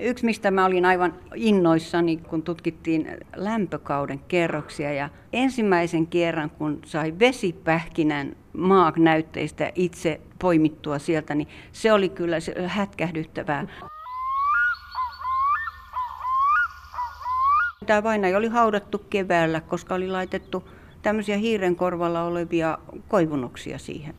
Yksi, mistä mä olin aivan innoissani, kun tutkittiin lämpökauden kerroksia. Ja ensimmäisen kerran, kun sai vesipähkinän maanäytteistä itse poimittua sieltä, niin se oli kyllä hätkähdyttävää. Tämä vainaja oli haudattu keväällä, koska oli laitettu tämmöisiä hiiren korvalla olevia koivunoksia siihen.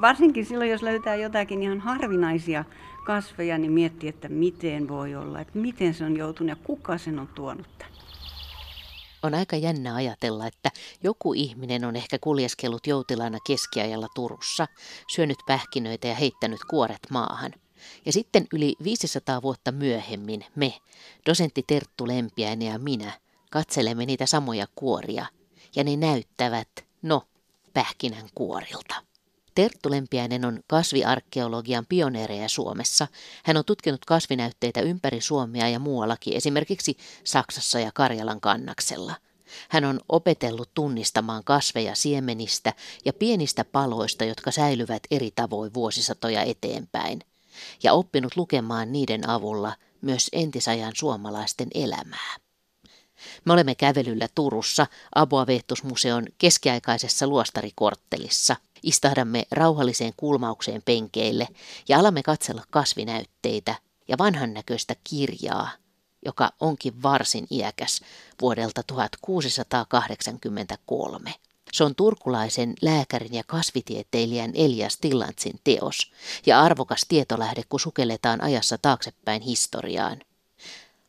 Varsinkin silloin, jos löytää jotakin ihan harvinaisia kasveja, niin miettii, että miten voi olla, että miten se on joutunut ja kuka sen on tuonut tänne. On aika jännä ajatella, että joku ihminen on ehkä kuljeskellut joutilaana keskiajalla Turussa, syönyt pähkinöitä ja heittänyt kuoret maahan. Ja sitten yli 500 vuotta myöhemmin me, dosentti Terttu Lempiäinen ja minä, katselemme niitä samoja kuoria. Ja ne näyttävät, no, pähkinän kuorilta. Terttu Lempiäinen on kasviarkeologian pioneereja Suomessa. Hän on tutkinut kasvinäytteitä ympäri Suomea ja muuallakin, esimerkiksi Saksassa ja Karjalan kannaksella. Hän on opetellut tunnistamaan kasveja siemenistä ja pienistä paloista, jotka säilyvät eri tavoin vuosisatoja eteenpäin, ja oppinut lukemaan niiden avulla myös entisajan suomalaisten elämää. Me olemme kävelyllä Turussa Aboaveettusmuseon keskiaikaisessa luostarikorttelissa – Istahdamme rauhalliseen kulmaukseen penkeille ja alamme katsella kasvinäytteitä ja vanhan näköistä kirjaa, joka onkin varsin iäkäs vuodelta 1683. Se on turkulaisen lääkärin ja kasvitieteilijän Elias Tillantsin teos ja arvokas tietolähde, kun sukelletaan ajassa taaksepäin historiaan.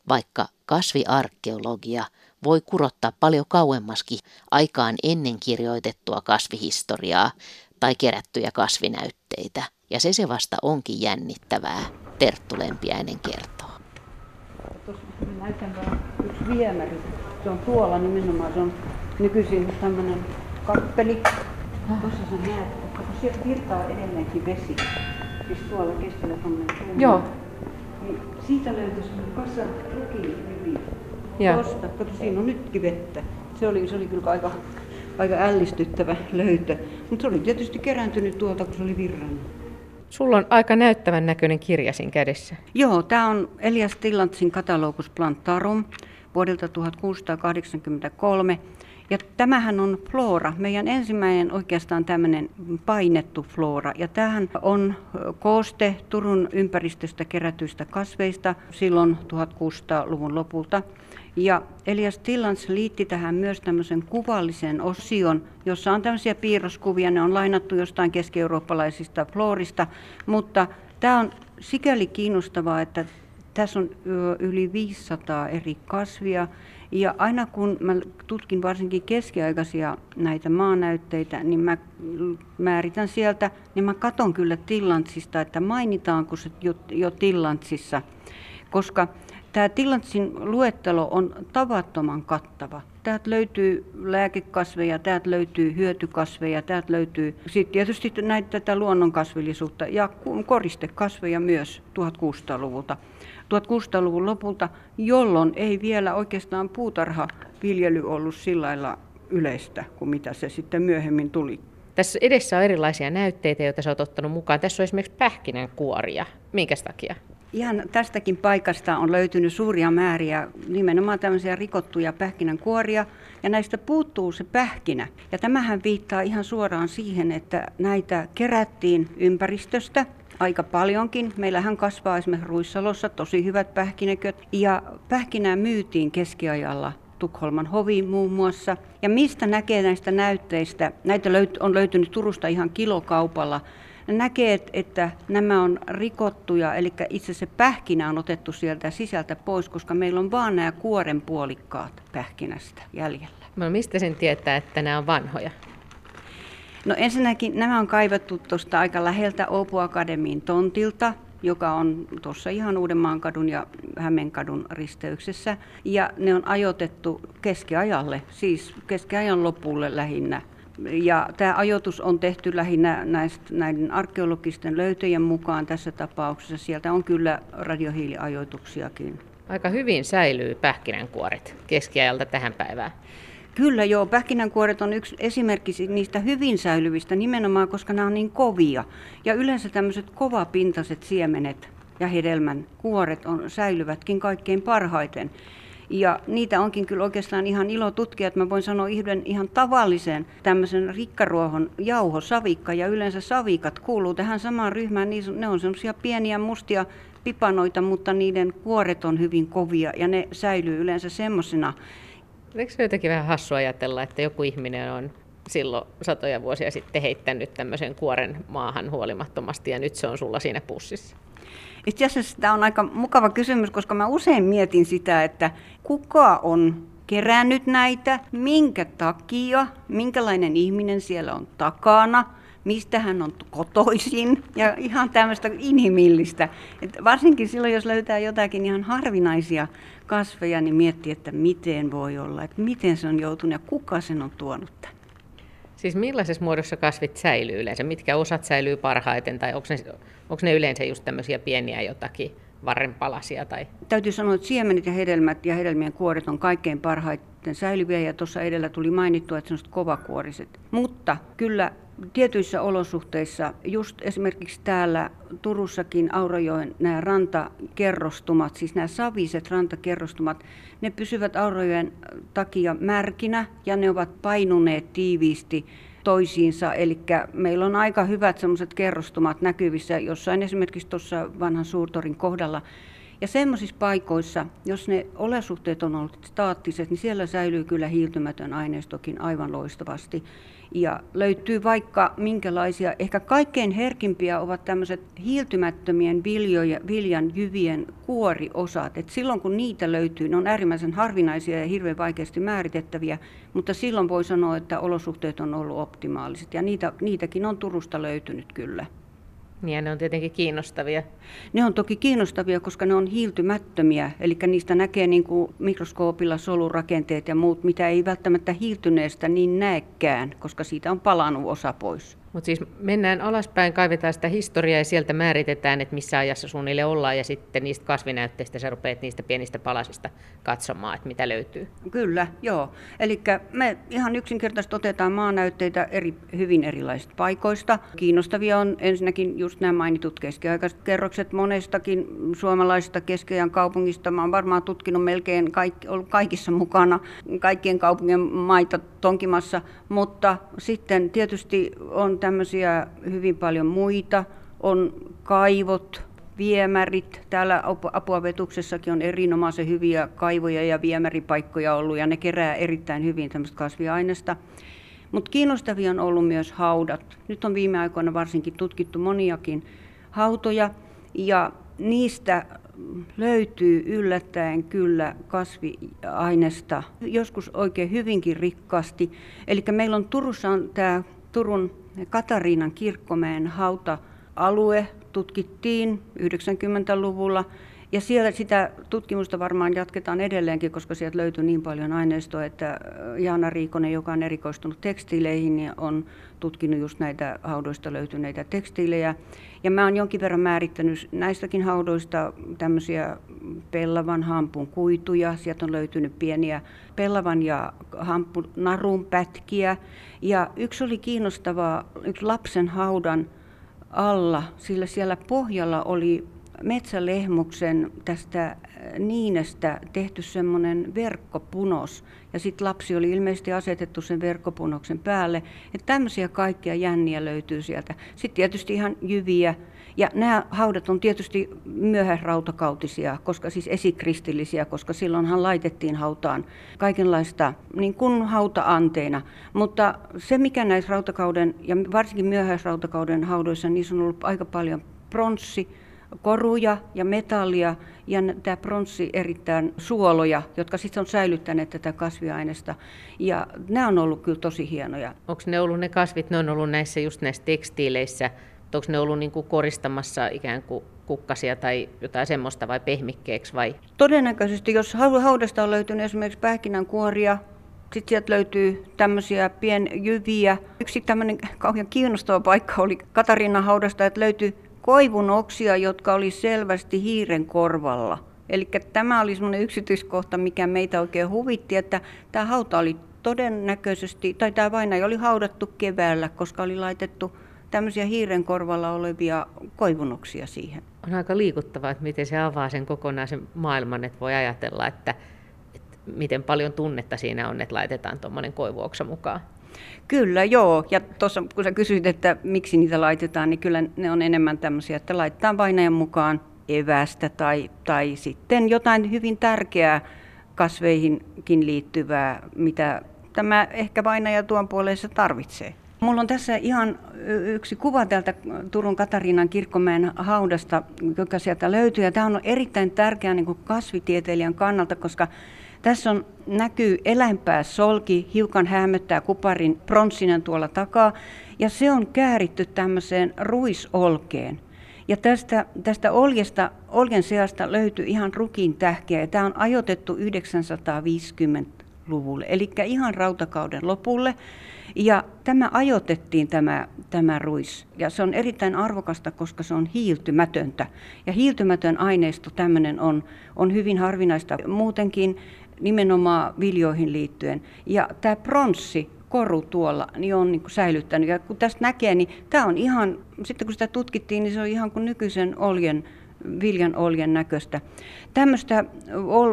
Vaikka kasviarkeologia voi kurottaa paljon kauemmaskin aikaan ennen kirjoitettua kasvihistoriaa tai kerättyjä kasvinäytteitä. Ja se se vasta onkin jännittävää, Terttu Lempiäinen kertoo. Tuossa näytän yksi viemäri. Se on tuolla nimenomaan, se on nykyisin tämmöinen kappeli. Tuossa sä näet, että sieltä virtaa edelleenkin vesi. Siis tuolla keskellä tuommoinen Joo. Siitä löytyisi kassa rukiinhyviä Tosta, kato siinä on nytkin vettä. Se oli, se oli kyllä aika, aika ällistyttävä löytö. Mutta se oli tietysti kerääntynyt tuolta, kun se oli virrannut. Sulla on aika näyttävän näköinen kirja siinä kädessä. Joo, tämä on Elias Tillantsin Catalogus Plantarum vuodelta 1683. Ja tämähän on flora, meidän ensimmäinen oikeastaan tämmöinen painettu flora. Ja tämähän on kooste Turun ympäristöstä kerätyistä kasveista silloin 1600-luvun lopulta. Ja Elias Tillans liitti tähän myös tämmöisen kuvallisen osion, jossa on tämmöisiä piirroskuvia, ne on lainattu jostain keski-eurooppalaisista florista, mutta tämä on sikäli kiinnostavaa, että tässä on yli 500 eri kasvia, ja aina kun mä tutkin varsinkin keskiaikaisia näitä maanäytteitä, niin mä määritän sieltä, niin mä katon kyllä Tillantsista, että mainitaanko se jo, jo Tillantsissa, koska Tämä Tillantsin luettelo on tavattoman kattava. Täältä löytyy lääkekasveja, täältä löytyy hyötykasveja, täältä löytyy sitten tietysti näitä tätä luonnonkasvillisuutta ja koristekasveja myös 1600-luvulta. 1600-luvun lopulta, jolloin ei vielä oikeastaan puutarhaviljely ollut sillä lailla yleistä kuin mitä se sitten myöhemmin tuli. Tässä edessä on erilaisia näytteitä, joita sä oot ottanut mukaan. Tässä on esimerkiksi pähkinänkuoria. Minkäs takia? Ihan tästäkin paikasta on löytynyt suuria määriä nimenomaan tämmöisiä rikottuja pähkinänkuoria, ja näistä puuttuu se pähkinä. Ja tämähän viittaa ihan suoraan siihen, että näitä kerättiin ympäristöstä aika paljonkin. Meillähän kasvaa esimerkiksi Ruissalossa tosi hyvät pähkinäköt, ja pähkinää myytiin keskiajalla Tukholman hoviin muun muassa. Ja mistä näkee näistä näytteistä? Näitä on löytynyt Turusta ihan kilokaupalla näkee, että nämä on rikottuja, eli itse se pähkinä on otettu sieltä sisältä pois, koska meillä on vaan nämä kuoren puolikkaat pähkinästä jäljellä. No mistä sen tietää, että nämä on vanhoja? No ensinnäkin nämä on kaivettu tuosta aika läheltä Åbo Akademin tontilta, joka on tuossa ihan Uudenmaan kadun ja Hämeenkadun risteyksessä. Ja ne on ajoitettu keskiajalle, siis keskiajan lopulle lähinnä. Ja tämä ajoitus on tehty lähinnä näistä, näiden arkeologisten löytöjen mukaan tässä tapauksessa. Sieltä on kyllä radiohiiliajoituksiakin. Aika hyvin säilyy pähkinänkuoret keskiajalta tähän päivään. Kyllä joo, pähkinänkuoret on yksi esimerkki niistä hyvin säilyvistä nimenomaan, koska nämä on niin kovia. Ja yleensä tämmöiset kovapintaiset siemenet ja hedelmän kuoret on, säilyvätkin kaikkein parhaiten. Ja niitä onkin kyllä oikeastaan ihan ilo tutkia, että mä voin sanoa yhden ihan tavallisen tämmöisen rikkaruohon jauhosavikka ja yleensä savikat kuuluu tähän samaan ryhmään. Ne on semmoisia pieniä mustia pipanoita, mutta niiden kuoret on hyvin kovia ja ne säilyy yleensä semmoisena. Eikö se jotenkin vähän hassu ajatella, että joku ihminen on silloin satoja vuosia sitten heittänyt tämmöisen kuoren maahan huolimattomasti ja nyt se on sulla siinä pussissa? Itse asiassa tämä on aika mukava kysymys, koska mä usein mietin sitä, että kuka on kerännyt näitä, minkä takia, minkälainen ihminen siellä on takana, mistä hän on kotoisin ja ihan tämmöistä inhimillistä. Et varsinkin silloin, jos löytää jotakin ihan harvinaisia kasveja, niin miettii, että miten voi olla, että miten se on joutunut ja kuka sen on tuonut tänne. Siis millaisessa muodossa kasvit säilyy yleensä? Mitkä osat säilyy parhaiten tai onko ne, onko ne yleensä just tämmöisiä pieniä jotakin varrenpalasia? Tai... Täytyy sanoa, että siemenet ja hedelmät ja hedelmien kuoret on kaikkein parhaiten säilyviä ja tuossa edellä tuli mainittua, että semmoiset kovakuoriset. Mutta kyllä tietyissä olosuhteissa, just esimerkiksi täällä Turussakin Aurajoen nämä rantakerrostumat, siis nämä saviset rantakerrostumat, ne pysyvät Aurajoen takia märkinä ja ne ovat painuneet tiiviisti toisiinsa. Eli meillä on aika hyvät semmoiset kerrostumat näkyvissä jossain esimerkiksi tuossa vanhan suurtorin kohdalla. Ja semmoisissa paikoissa, jos ne olosuhteet on ollut staattiset, niin siellä säilyy kyllä hiiltymätön aineistokin aivan loistavasti ja löytyy vaikka minkälaisia, ehkä kaikkein herkimpiä ovat tämmöiset hiiltymättömien viljoja, viljan jyvien kuoriosat. Et silloin kun niitä löytyy, ne on äärimmäisen harvinaisia ja hirveän vaikeasti määritettäviä, mutta silloin voi sanoa, että olosuhteet on ollut optimaaliset ja niitä, niitäkin on Turusta löytynyt kyllä. Niin ja ne on tietenkin kiinnostavia. Ne on toki kiinnostavia, koska ne on hiiltymättömiä, eli niistä näkee niin kuin mikroskoopilla solurakenteet ja muut, mitä ei välttämättä hiiltyneestä niin näekään, koska siitä on palannut osa pois. Mutta siis mennään alaspäin, kaivetaan sitä historiaa ja sieltä määritetään, että missä ajassa suunnilleen ollaan ja sitten niistä kasvinäytteistä sä rupeat niistä pienistä palasista katsomaan, että mitä löytyy. Kyllä, joo. Eli me ihan yksinkertaisesti otetaan maanäytteitä eri, hyvin erilaisista paikoista. Kiinnostavia on ensinnäkin just nämä mainitut keskiaikaiset kerrokset monestakin suomalaisesta keskiajan kaupungista. Mä oon varmaan tutkinut melkein kaikki, ollut kaikissa mukana, kaikkien kaupungin maita tonkimassa, mutta sitten tietysti on tämmöisiä hyvin paljon muita. On kaivot, viemärit. Täällä Apuavetuksessakin on erinomaisen hyviä kaivoja ja viemäripaikkoja ollut ja ne kerää erittäin hyvin tämmöistä kasviaineista. Mutta kiinnostavia on ollut myös haudat. Nyt on viime aikoina varsinkin tutkittu moniakin hautoja ja niistä löytyy yllättäen kyllä kasviainesta, joskus oikein hyvinkin rikkaasti. Eli meillä on Turussa on tämä Turun Katariinan kirkkomäen hauta-alue, tutkittiin 90-luvulla ja siellä sitä tutkimusta varmaan jatketaan edelleenkin, koska sieltä löytyy niin paljon aineistoa, että Jaana Riikonen, joka on erikoistunut tekstiileihin, niin on tutkinut just näitä haudoista löytyneitä tekstiilejä. Ja mä oon jonkin verran määrittänyt näistäkin haudoista tämmöisiä pellavan hampun kuituja. Sieltä on löytynyt pieniä pellavan ja hampun narun pätkiä. Ja yksi oli kiinnostavaa, yksi lapsen haudan alla, sillä siellä pohjalla oli metsälehmuksen tästä äh, niinestä tehty semmoinen verkkopunos. Ja sitten lapsi oli ilmeisesti asetettu sen verkkopunoksen päälle. Että tämmöisiä kaikkia jänniä löytyy sieltä. Sitten tietysti ihan jyviä. Ja nämä haudat on tietysti myöhäisrautakautisia, koska siis esikristillisiä, koska silloinhan laitettiin hautaan kaikenlaista niin kuin hauta-anteina. Mutta se, mikä näissä rautakauden ja varsinkin myöhäisrautakauden haudoissa, niissä on ollut aika paljon pronssi, koruja ja metallia ja tämä pronssi erittäin suoloja, jotka sitten on säilyttäneet tätä kasviaineesta. Ja nämä on ollut kyllä tosi hienoja. Onko ne ollut ne kasvit, ne on ollut näissä just näissä tekstiileissä, onko ne ollut niin kuin koristamassa ikään kuin kukkasia tai jotain semmoista vai pehmikkeeksi vai? Todennäköisesti, jos haudasta on löytynyt esimerkiksi pähkinänkuoria, sitten sieltä löytyy tämmöisiä pienjyviä. Yksi tämmöinen kauhean kiinnostava paikka oli Katarinan haudasta, että löytyy koivun oksia, jotka oli selvästi hiiren korvalla. Eli tämä oli semmoinen yksityiskohta, mikä meitä oikein huvitti, että tämä hauta oli todennäköisesti, tai tämä vainaja oli haudattu keväällä, koska oli laitettu tämmöisiä hiiren korvalla olevia koivunoksia siihen. On aika liikuttavaa, että miten se avaa sen kokonaisen maailman, että voi ajatella, että, että miten paljon tunnetta siinä on, että laitetaan tuommoinen koivuoksa mukaan. Kyllä, joo. Ja tuossa kun sä kysyit, että miksi niitä laitetaan, niin kyllä ne on enemmän tämmöisiä, että laitetaan vainajan mukaan evästä tai, tai sitten jotain hyvin tärkeää kasveihinkin liittyvää, mitä tämä ehkä vainaja tuon puoleessa tarvitsee. Mulla on tässä ihan yksi kuva täältä Turun Katariinan kirkkomäen haudasta, joka sieltä löytyy. Ja tämä on erittäin tärkeä niin kasvitieteilijän kannalta, koska tässä on, näkyy eläinpääsolki, hiukan hämöttää kuparin pronssinen tuolla takaa, ja se on kääritty tämmöiseen ruisolkeen. Ja tästä, tästä oljesta, oljen seasta löytyy ihan rukin tähkeä, ja tämä on ajoitettu 950-luvulle, eli ihan rautakauden lopulle. Ja tämä ajoitettiin tämä, tämä ruis, ja se on erittäin arvokasta, koska se on hiiltymätöntä. Ja hiiltymätön aineisto tämmöinen on, on hyvin harvinaista muutenkin nimenomaan viljoihin liittyen. Ja tämä pronssi, koru tuolla, niin on niin säilyttänyt. Ja kun tästä näkee, niin tämä on ihan, sitten kun sitä tutkittiin, niin se on ihan kuin nykyisen oljen viljan oljen näköistä. Tämmöistä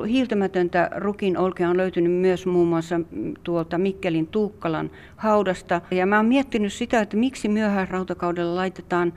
hiiltämätöntä rukin olkea on löytynyt myös muun muassa tuolta Mikkelin Tuukkalan haudasta. Ja mä oon miettinyt sitä, että miksi myöhäisrautakaudella laitetaan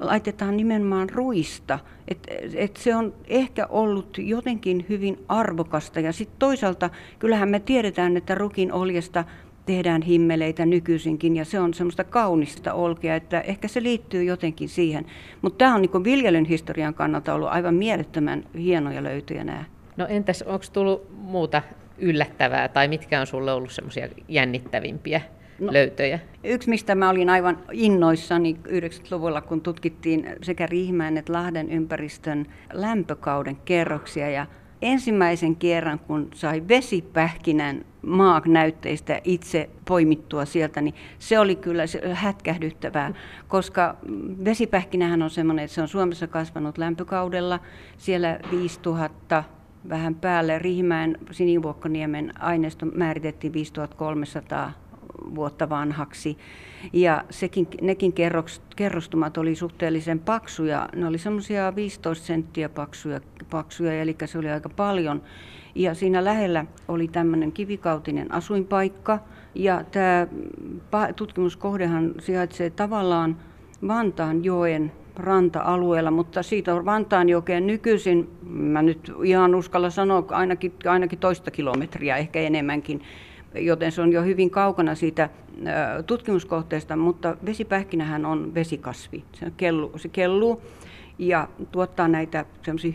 laitetaan nimenomaan ruista. Et, et se on ehkä ollut jotenkin hyvin arvokasta. Ja sitten toisaalta kyllähän me tiedetään, että rukin oljesta tehdään himmeleitä nykyisinkin ja se on semmoista kaunista olkea, että ehkä se liittyy jotenkin siihen. Mutta tämä on niin viljelyn historian kannalta ollut aivan mielettömän hienoja löytöjä nämä. No entäs onko tullut muuta yllättävää tai mitkä on sulle ollut semmoisia jännittävimpiä no, löytöjä? Yksi, mistä mä olin aivan innoissani 90-luvulla, kun tutkittiin sekä Riihimäen että Lahden ympäristön lämpökauden kerroksia ja ensimmäisen kerran, kun sai vesipähkinän maanäytteistä itse poimittua sieltä, niin se oli kyllä hätkähdyttävää, koska vesipähkinähän on semmoinen, että se on Suomessa kasvanut lämpökaudella. Siellä 5000 vähän päälle Riihimäen Sinivuokkoniemen aineisto määritettiin 5300 vuotta vanhaksi. Ja sekin, nekin kerroks, kerrostumat oli suhteellisen paksuja. Ne oli semmoisia 15 senttiä paksuja, paksuja, eli se oli aika paljon. Ja siinä lähellä oli tämmöinen kivikautinen asuinpaikka. Ja tämä tutkimuskohdehan sijaitsee tavallaan Vantaan joen ranta-alueella, mutta siitä on Vantaanjokeen nykyisin, mä nyt ihan uskalla sanoa, ainakin, ainakin toista kilometriä, ehkä enemmänkin, joten se on jo hyvin kaukana siitä tutkimuskohteesta, mutta vesipähkinähän on vesikasvi. Se kelluu, se kelluu ja tuottaa näitä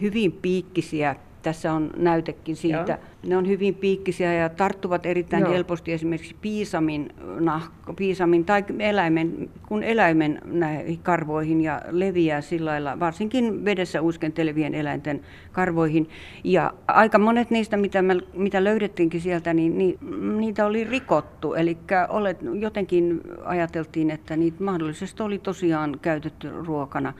hyvin piikkisiä tässä on näytekin siitä. Joo. Ne on hyvin piikkisiä ja tarttuvat erittäin Joo. helposti esimerkiksi piisamin, nahka, piisamin tai eläimen, kun eläimen näihin karvoihin ja leviää sillä lailla, varsinkin vedessä uiskentelevien eläinten karvoihin. Ja aika monet niistä, mitä, me, mitä löydettiinkin sieltä, niin, niin niitä oli rikottu. Eli jotenkin ajateltiin, että niitä mahdollisesti oli tosiaan käytetty ruokana.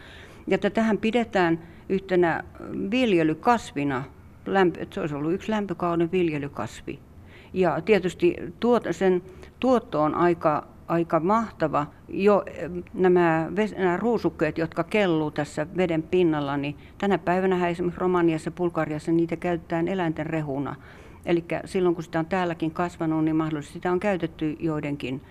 Ja tähän pidetään yhtenä viljelykasvina lämpö, että se olisi ollut yksi lämpökauden viljelykasvi. Ja tietysti tuot, sen tuotto on aika, aika mahtava. Jo eh, nämä, nämä ruusukkeet, jotka kelluu tässä veden pinnalla, niin tänä päivänä esimerkiksi Romaniassa ja Bulgariassa niitä käytetään eläinten rehuna. Eli silloin kun sitä on täälläkin kasvanut, niin mahdollisesti sitä on käytetty joidenkin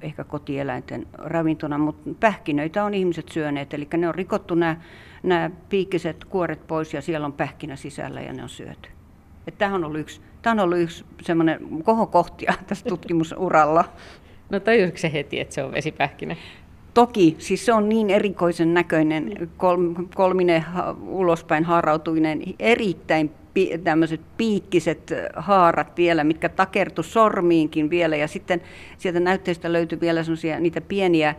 ehkä kotieläinten ravintona, mutta pähkinöitä on ihmiset syöneet, eli ne on rikottu nämä, nämä piikkiset kuoret pois ja siellä on pähkinä sisällä ja ne on syöty. Tämä on ollut yksi, tämä on ollut yksi semmoinen kohokohtia tässä tutkimusuralla. No tajusitko se heti, että se on vesipähkinä? Toki, siis se on niin erikoisen näköinen, kolminen ulospäin haarautuinen, erittäin tämmöiset piikkiset haarat vielä, mitkä takertu sormiinkin vielä. Ja sitten sieltä näytteistä löytyi vielä semmoisia niitä pieniä,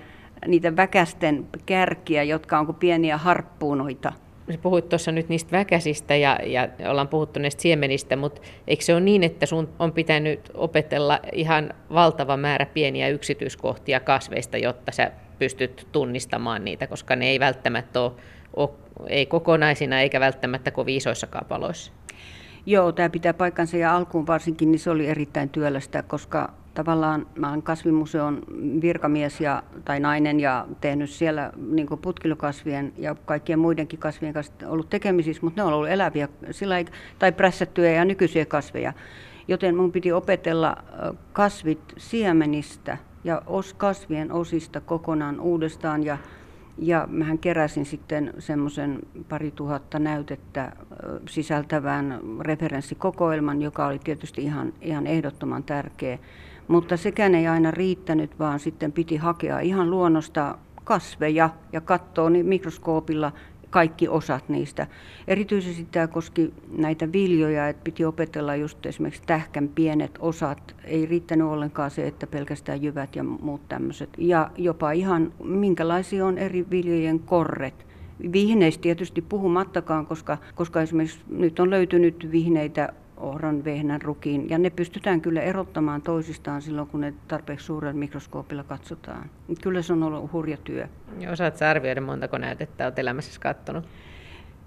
niitä väkästen kärkiä, jotka on kuin pieniä harppuunoita. Puhuit tuossa nyt niistä väkäsistä ja, ja ollaan puhuttu näistä siemenistä, mutta eikö se ole niin, että sun on pitänyt opetella ihan valtava määrä pieniä yksityiskohtia kasveista, jotta sä pystyt tunnistamaan niitä, koska ne ei välttämättä ole ei kokonaisina eikä välttämättä kovin isoissakaan paloissa? Joo, tämä pitää paikkansa ja alkuun varsinkin niin se oli erittäin työlästä, koska tavallaan mä olen kasvimuseon virkamies ja, tai nainen ja tehnyt siellä niin putkilokasvien ja kaikkien muidenkin kasvien kanssa ollut tekemisissä, mutta ne on ollut eläviä sillä tai prässättyjä ja nykyisiä kasveja. Joten mun piti opetella kasvit siemenistä ja os, kasvien osista kokonaan uudestaan ja ja mähän keräsin sitten semmoisen pari tuhatta näytettä sisältävän referenssikokoelman, joka oli tietysti ihan, ihan ehdottoman tärkeä. Mutta sekään ei aina riittänyt, vaan sitten piti hakea ihan luonnosta kasveja ja katsoa niin mikroskoopilla kaikki osat niistä. Erityisesti tämä koski näitä viljoja, että piti opetella just esimerkiksi tähkän pienet osat. Ei riittänyt ollenkaan se, että pelkästään jyvät ja muut tämmöiset. Ja jopa ihan minkälaisia on eri viljojen korret. Vihneistä tietysti puhumattakaan, koska, koska esimerkiksi nyt on löytynyt vihneitä ohran, vehnän, rukiin. Ja ne pystytään kyllä erottamaan toisistaan silloin, kun ne tarpeeksi suurella mikroskoopilla katsotaan. Kyllä se on ollut hurja työ. Osaatko arvioida, montako näytettä olet elämässä katsonut?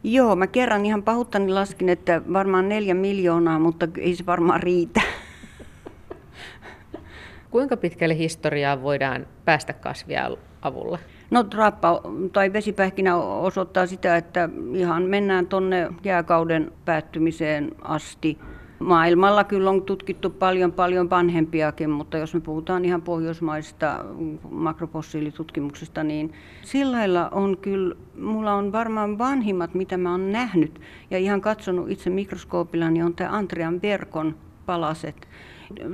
Joo, mä kerran ihan pahuttani laskin, että varmaan neljä miljoonaa, mutta ei se varmaan riitä. Kuinka pitkälle historiaa voidaan päästä kasvia avulla? No rappa tai vesipähkinä osoittaa sitä, että ihan mennään tuonne jääkauden päättymiseen asti. Maailmalla kyllä on tutkittu paljon paljon vanhempiakin, mutta jos me puhutaan ihan pohjoismaista makrofossiilitutkimuksesta, niin sillä lailla on kyllä, mulla on varmaan vanhimmat, mitä mä oon nähnyt ja ihan katsonut itse mikroskoopilla, niin on tämä Antrian verkon palaset.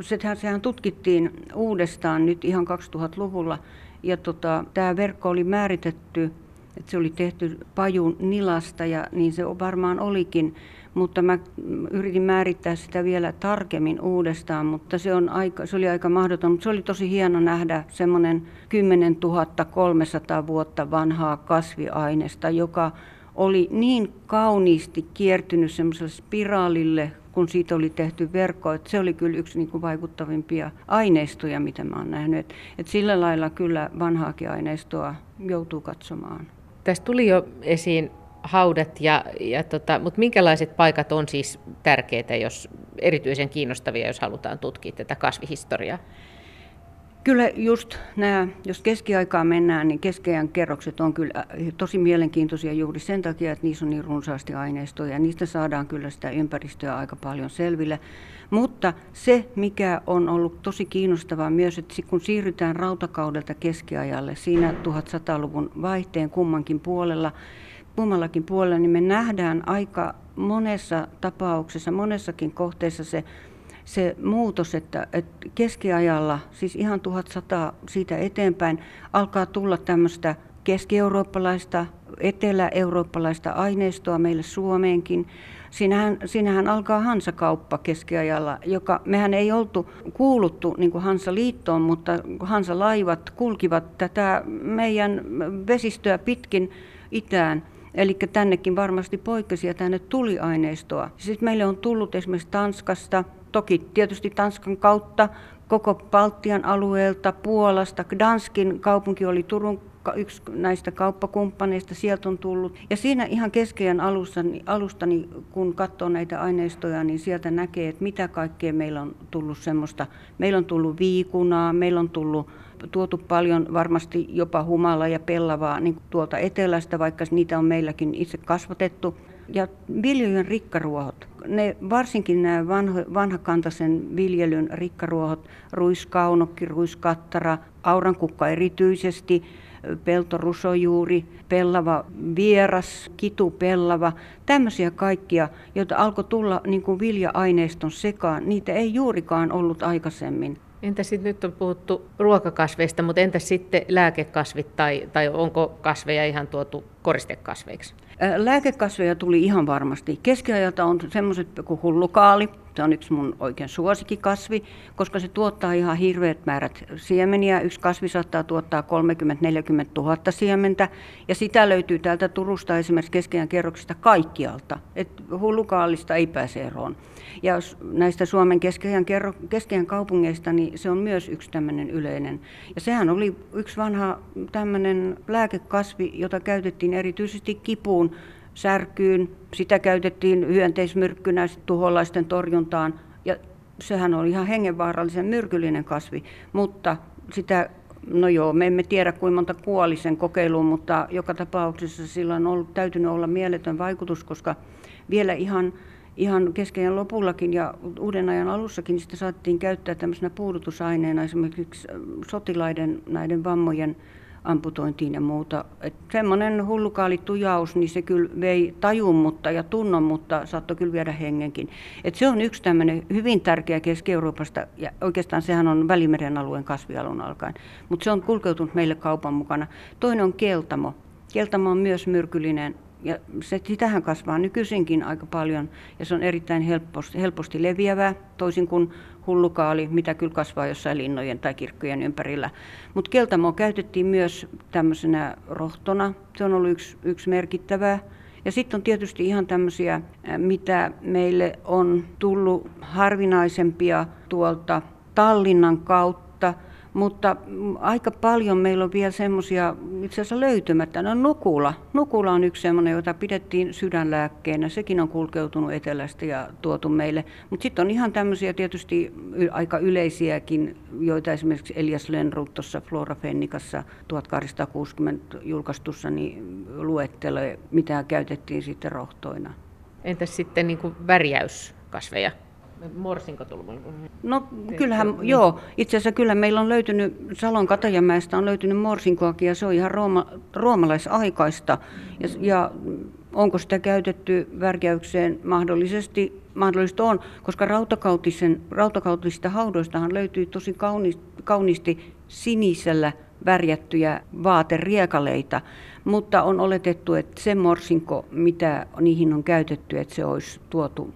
Sehän, sehän tutkittiin uudestaan nyt ihan 2000-luvulla ja tota, tämä verkko oli määritetty, että se oli tehty pajun nilasta ja niin se varmaan olikin. Mutta mä yritin määrittää sitä vielä tarkemmin uudestaan, mutta se, on aika, se oli aika mahdoton. Mutta se oli tosi hieno nähdä semmoinen 10 300 vuotta vanhaa kasviainesta, joka oli niin kauniisti kiertynyt semmoiselle spiraalille kun siitä oli tehty verkko. Että se oli kyllä yksi niin kuin vaikuttavimpia aineistoja, mitä mä oon nähnyt. Et, et sillä lailla kyllä vanhaakin aineistoa joutuu katsomaan. Tässä tuli jo esiin haudat, ja, ja tota, mutta minkälaiset paikat on siis tärkeitä, jos erityisen kiinnostavia, jos halutaan tutkia tätä kasvihistoriaa? Kyllä just nämä, jos keskiaikaan mennään, niin keskiajan kerrokset on kyllä äh, tosi mielenkiintoisia juuri sen takia, että niissä on niin runsaasti aineistoja ja niistä saadaan kyllä sitä ympäristöä aika paljon selville. Mutta se, mikä on ollut tosi kiinnostavaa myös, että kun siirrytään rautakaudelta keskiajalle siinä 1100-luvun vaihteen kummankin puolella, kummallakin puolella, niin me nähdään aika monessa tapauksessa, monessakin kohteessa se se muutos, että, että keskiajalla, siis ihan 1100 siitä eteenpäin, alkaa tulla tämmöistä keski-eurooppalaista, etelä-eurooppalaista aineistoa meille Suomeenkin. Siinähän, siinähän alkaa Hansakauppa keskiajalla, joka mehän ei oltu kuuluttu niin kuin Hansa-liittoon, mutta Hansa-laivat kulkivat tätä meidän vesistöä pitkin itään. Eli tännekin varmasti poikkesi ja tänne tuli aineistoa. Sitten meille on tullut esimerkiksi Tanskasta, toki tietysti Tanskan kautta koko Baltian alueelta, Puolasta. Gdanskin kaupunki oli Turun yksi näistä kauppakumppaneista, sieltä on tullut. Ja siinä ihan keskeinen alusta, alusta niin kun katsoo näitä aineistoja, niin sieltä näkee, että mitä kaikkea meillä on tullut semmoista. Meillä on tullut viikunaa, meillä on tullut tuotu paljon varmasti jopa humala ja pellavaa niin tuolta etelästä, vaikka niitä on meilläkin itse kasvatettu. Ja viljojen rikkaruohot, ne, varsinkin nämä vanho, vanhakantaisen viljelyn rikkaruohot, ruiskaunokki, ruiskattara, aurankukka erityisesti, peltorusojuuri, pellava vieras, kitupellava, tämmöisiä kaikkia, joita alkoi tulla niin kuin vilja-aineiston sekaan, niitä ei juurikaan ollut aikaisemmin. Entä sitten nyt on puhuttu ruokakasveista, mutta entä sitten lääkekasvit tai, tai onko kasveja ihan tuotu koristekasveiksi? Lääkekasveja tuli ihan varmasti. Keskiajalta on semmoiset kuin hullukaali, se on yksi mun oikein suosikkikasvi, koska se tuottaa ihan hirveät määrät siemeniä. Yksi kasvi saattaa tuottaa 30-40 000 siementä. Ja sitä löytyy täältä Turusta esimerkiksi keskiajan kerroksista kaikkialta. Et hullukaalista ei pääse eroon. Ja näistä Suomen keskiajan, kerro, keskiajan kaupungeista, niin se on myös yksi tämmöinen yleinen. Ja sehän oli yksi vanha tämmöinen lääkekasvi, jota käytettiin erityisesti kipuun särkyyn. Sitä käytettiin hyönteismyrkkynä tuholaisten torjuntaan. Ja sehän on ihan hengenvaarallisen myrkyllinen kasvi, mutta sitä No joo, me emme tiedä kuinka monta kuoli sen kokeiluun, mutta joka tapauksessa sillä on ollut, täytynyt olla mieletön vaikutus, koska vielä ihan, ihan keskeinen lopullakin ja uuden ajan alussakin sitä saatiin käyttää tämmöisenä puudutusaineena esimerkiksi sotilaiden näiden vammojen amputointiin ja muuta. Semmoinen hullukaali tujaus, niin se kyllä vei tajun mutta, ja tunnon, mutta saattoi kyllä viedä hengenkin. Et se on yksi tämmöinen hyvin tärkeä Keski-Euroopasta, ja oikeastaan sehän on Välimeren alueen kasvialun alkaen, mutta se on kulkeutunut meille kaupan mukana. Toinen on keltamo. Keltamo on myös myrkyllinen ja se, sitähän kasvaa nykyisinkin aika paljon ja se on erittäin helposti, helposti leviävää, toisin kuin hullukaali, mitä kyllä kasvaa jossain linnojen tai kirkkojen ympärillä. Mutta keltamoa käytettiin myös tämmöisenä rohtona, se on ollut yksi, yksi merkittävää. Ja sitten on tietysti ihan tämmöisiä, mitä meille on tullut harvinaisempia tuolta Tallinnan kautta – mutta aika paljon meillä on vielä semmoisia itse asiassa löytymättä. No Nukula. Nukula on yksi semmoinen, jota pidettiin sydänlääkkeenä. Sekin on kulkeutunut etelästä ja tuotu meille. Mutta sitten on ihan tämmöisiä tietysti aika yleisiäkin, joita esimerkiksi Elias Lenrut tuossa Flora Fennikassa 1860 julkaistussa niin luettelee, mitä käytettiin sitten rohtoina. Entäs sitten niin kuin värjäyskasveja? Morsinko tullut? No kyllähän, niin. joo. Itse asiassa kyllä meillä on löytynyt, Salon Katajamäestä on löytynyt morsinkoakin ja se on ihan rooma, roomalaisaikaista. Ja, ja onko sitä käytetty värjäykseen mahdollisesti, mahdollista on, koska rautakautisen, rautakautisista haudoistahan löytyy tosi kauniisti, kauniisti sinisellä värjättyjä vaateriekaleita, mutta on oletettu, että se morsinko, mitä niihin on käytetty, että se olisi tuotu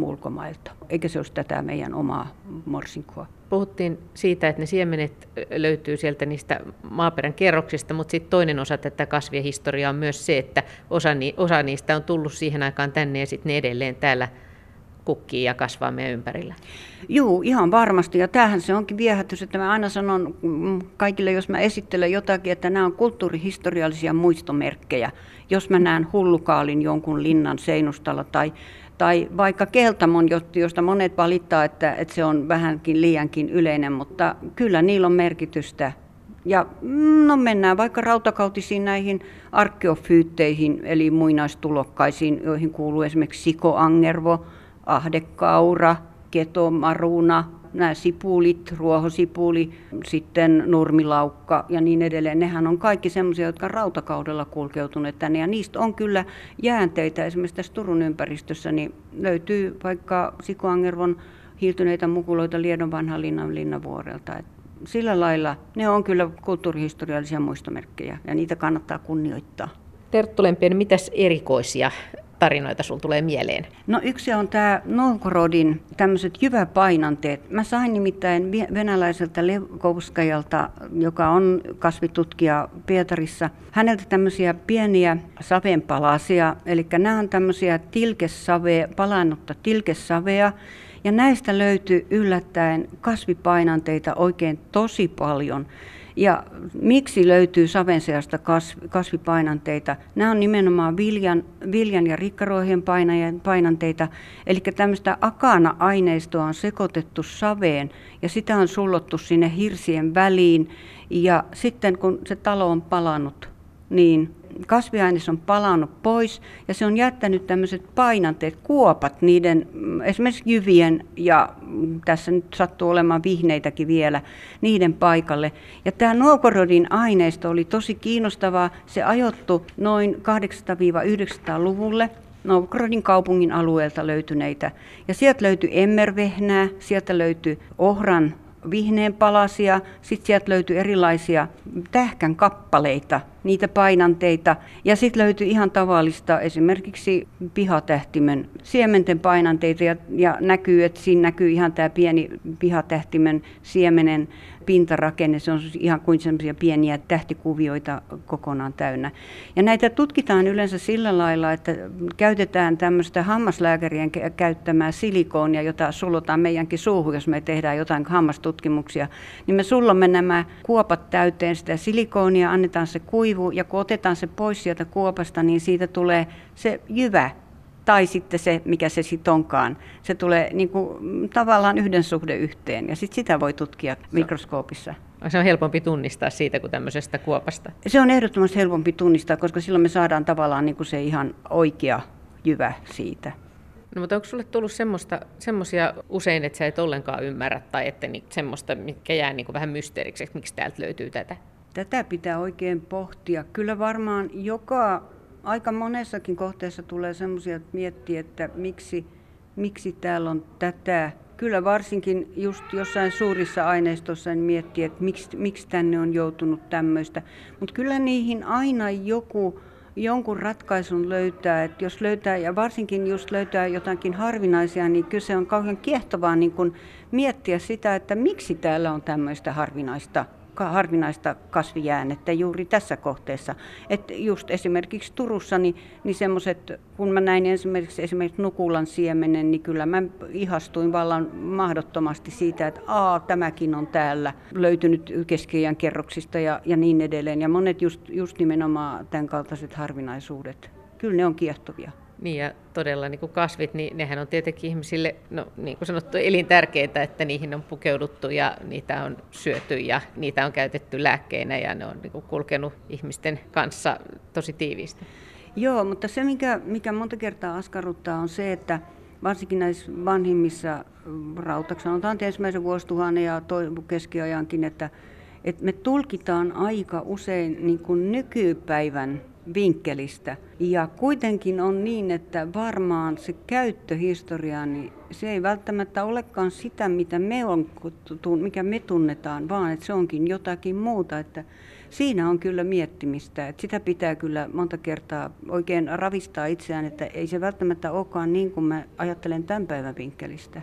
ulkomailta, eikä se olisi tätä meidän omaa morsinkoa. Puhuttiin siitä, että ne siemenet löytyy sieltä niistä maaperän kerroksista, mutta sitten toinen osa tätä kasvien historiaa on myös se, että osa, osa niistä on tullut siihen aikaan tänne ja sitten ne edelleen täällä kukkii ja kasvaa meidän ympärillä. Joo, ihan varmasti. Ja tämähän se onkin viehätys, että mä aina sanon kaikille, jos mä esittelen jotakin, että nämä on kulttuurihistoriallisia muistomerkkejä. Jos mä näen hullukaalin jonkun linnan seinustalla tai tai vaikka keltamon, josta monet valittaa, että, että se on vähänkin liiankin yleinen, mutta kyllä niillä on merkitystä. Ja mm, no mennään vaikka rautakautisiin näihin arkeofyytteihin, eli muinaistulokkaisiin, joihin kuuluu esimerkiksi sikoangervo, ahdekaura, ketomaruna, nämä sipulit, ruohosipuli, sitten nurmilaukka ja niin edelleen, nehän on kaikki semmoisia, jotka on rautakaudella kulkeutuneet tänne. Ja niistä on kyllä jäänteitä, esimerkiksi tässä Turun ympäristössä, niin löytyy vaikka Sikoangervon hiiltyneitä mukuloita Liedon vanhan linnan linnavuorelta. Et sillä lailla ne on kyllä kulttuurihistoriallisia muistomerkkejä ja niitä kannattaa kunnioittaa. Terttu Lempien, mitäs erikoisia tarinoita sun tulee mieleen? No yksi on tämä Novgorodin tämmöiset jyväpainanteet. Mä sain nimittäin venäläiseltä Levkovskajalta, joka on kasvitutkija Pietarissa, häneltä tämmöisiä pieniä savenpalasia, eli nämä on tämmöisiä tilkesavea, palannutta tilkesavea, ja näistä löytyy yllättäen kasvipainanteita oikein tosi paljon. Ja miksi löytyy saven seasta kasvipainanteita? Nämä on nimenomaan viljan, viljan ja rikkaroihien painanteita. Eli tämmöistä akana-aineistoa on sekoitettu saveen ja sitä on sullottu sinne hirsien väliin. Ja sitten kun se talo on palannut, niin kasviaines on palannut pois ja se on jättänyt tämmöiset painanteet, kuopat niiden mm, esimerkiksi jyvien ja mm, tässä nyt sattuu olemaan vihneitäkin vielä niiden paikalle. Ja tämä Novgorodin aineisto oli tosi kiinnostavaa. Se ajoittu noin 800-900-luvulle. Novgorodin kaupungin alueelta löytyneitä. Ja sieltä löytyi emmervehnää, sieltä löytyi ohran vihneen palasia, sitten sieltä löytyi erilaisia tähkän kappaleita, niitä painanteita, ja sitten löytyi ihan tavallista esimerkiksi pihatähtimen siementen painanteita, ja, ja näkyy, että siinä näkyy ihan tämä pieni pihatähtimen siemenen pintarakenne, se on ihan kuin sellaisia pieniä tähtikuvioita kokonaan täynnä. Ja näitä tutkitaan yleensä sillä lailla, että käytetään tämmöistä hammaslääkärien käyttämää silikoonia, jota sullotaan meidänkin suuhun, jos me tehdään jotain hammastutkimuksia, niin me sullomme nämä kuopat täyteen sitä silikoonia, annetaan se kuivu, ja kun otetaan se pois sieltä kuopasta, niin siitä tulee se jyvä, tai sitten se, mikä se sitten onkaan. Se tulee niin kuin, mm, tavallaan yhden suhde yhteen ja sitten sitä voi tutkia mikroskoopissa. Se on helpompi tunnistaa siitä kuin tämmöisestä kuopasta. Se on ehdottomasti helpompi tunnistaa, koska silloin me saadaan tavallaan niin kuin se ihan oikea jyvä siitä. No mutta onko sulle tullut semmoisia usein, että sä et ollenkaan ymmärrä tai että ni, semmoista, mikä jää niin kuin vähän mysteeriksi, että miksi täältä löytyy tätä? Tätä pitää oikein pohtia. Kyllä varmaan joka, aika monessakin kohteessa tulee semmoisia, että miettii, että miksi, miksi täällä on tätä. Kyllä varsinkin just jossain suurissa aineistossa niin miettii, että miksi, miksi tänne on joutunut tämmöistä. Mutta kyllä niihin aina joku jonkun ratkaisun löytää, että jos löytää, ja varsinkin just löytää jotakin harvinaisia, niin kyse on kauhean kiehtovaa niin kun miettiä sitä, että miksi täällä on tämmöistä harvinaista harvinaista kasvijäännettä juuri tässä kohteessa. Et just esimerkiksi Turussa, niin, niin semmoiset, kun mä näin esimerkiksi, esimerkiksi Nukulan siemenen, niin kyllä mä ihastuin vallan mahdottomasti siitä, että aa, tämäkin on täällä löytynyt keskiajan kerroksista ja, ja niin edelleen. Ja monet just, just nimenomaan tämän kaltaiset harvinaisuudet, kyllä ne on kiehtovia. Niin ja todella niin kuin kasvit, niin nehän on tietenkin ihmisille, no niin kuin sanottu, elintärkeitä, että niihin on pukeuduttu ja niitä on syöty ja niitä on käytetty lääkkeinä ja ne on niin kuin kulkenut ihmisten kanssa tosi tiiviisti. Joo, mutta se mikä, mikä monta kertaa askarruttaa on se, että varsinkin näissä vanhimmissa rautaksi, sanotaan ensimmäisen vuosituhannen ja keskiajankin, että, että me tulkitaan aika usein niin kuin nykypäivän vinkkelistä. Ja kuitenkin on niin, että varmaan se käyttöhistoria, niin se ei välttämättä olekaan sitä, mitä me on, mikä me tunnetaan, vaan että se onkin jotakin muuta. Että siinä on kyllä miettimistä. Että sitä pitää kyllä monta kertaa oikein ravistaa itseään, että ei se välttämättä olekaan niin kuin mä ajattelen tämän päivän vinkkelistä.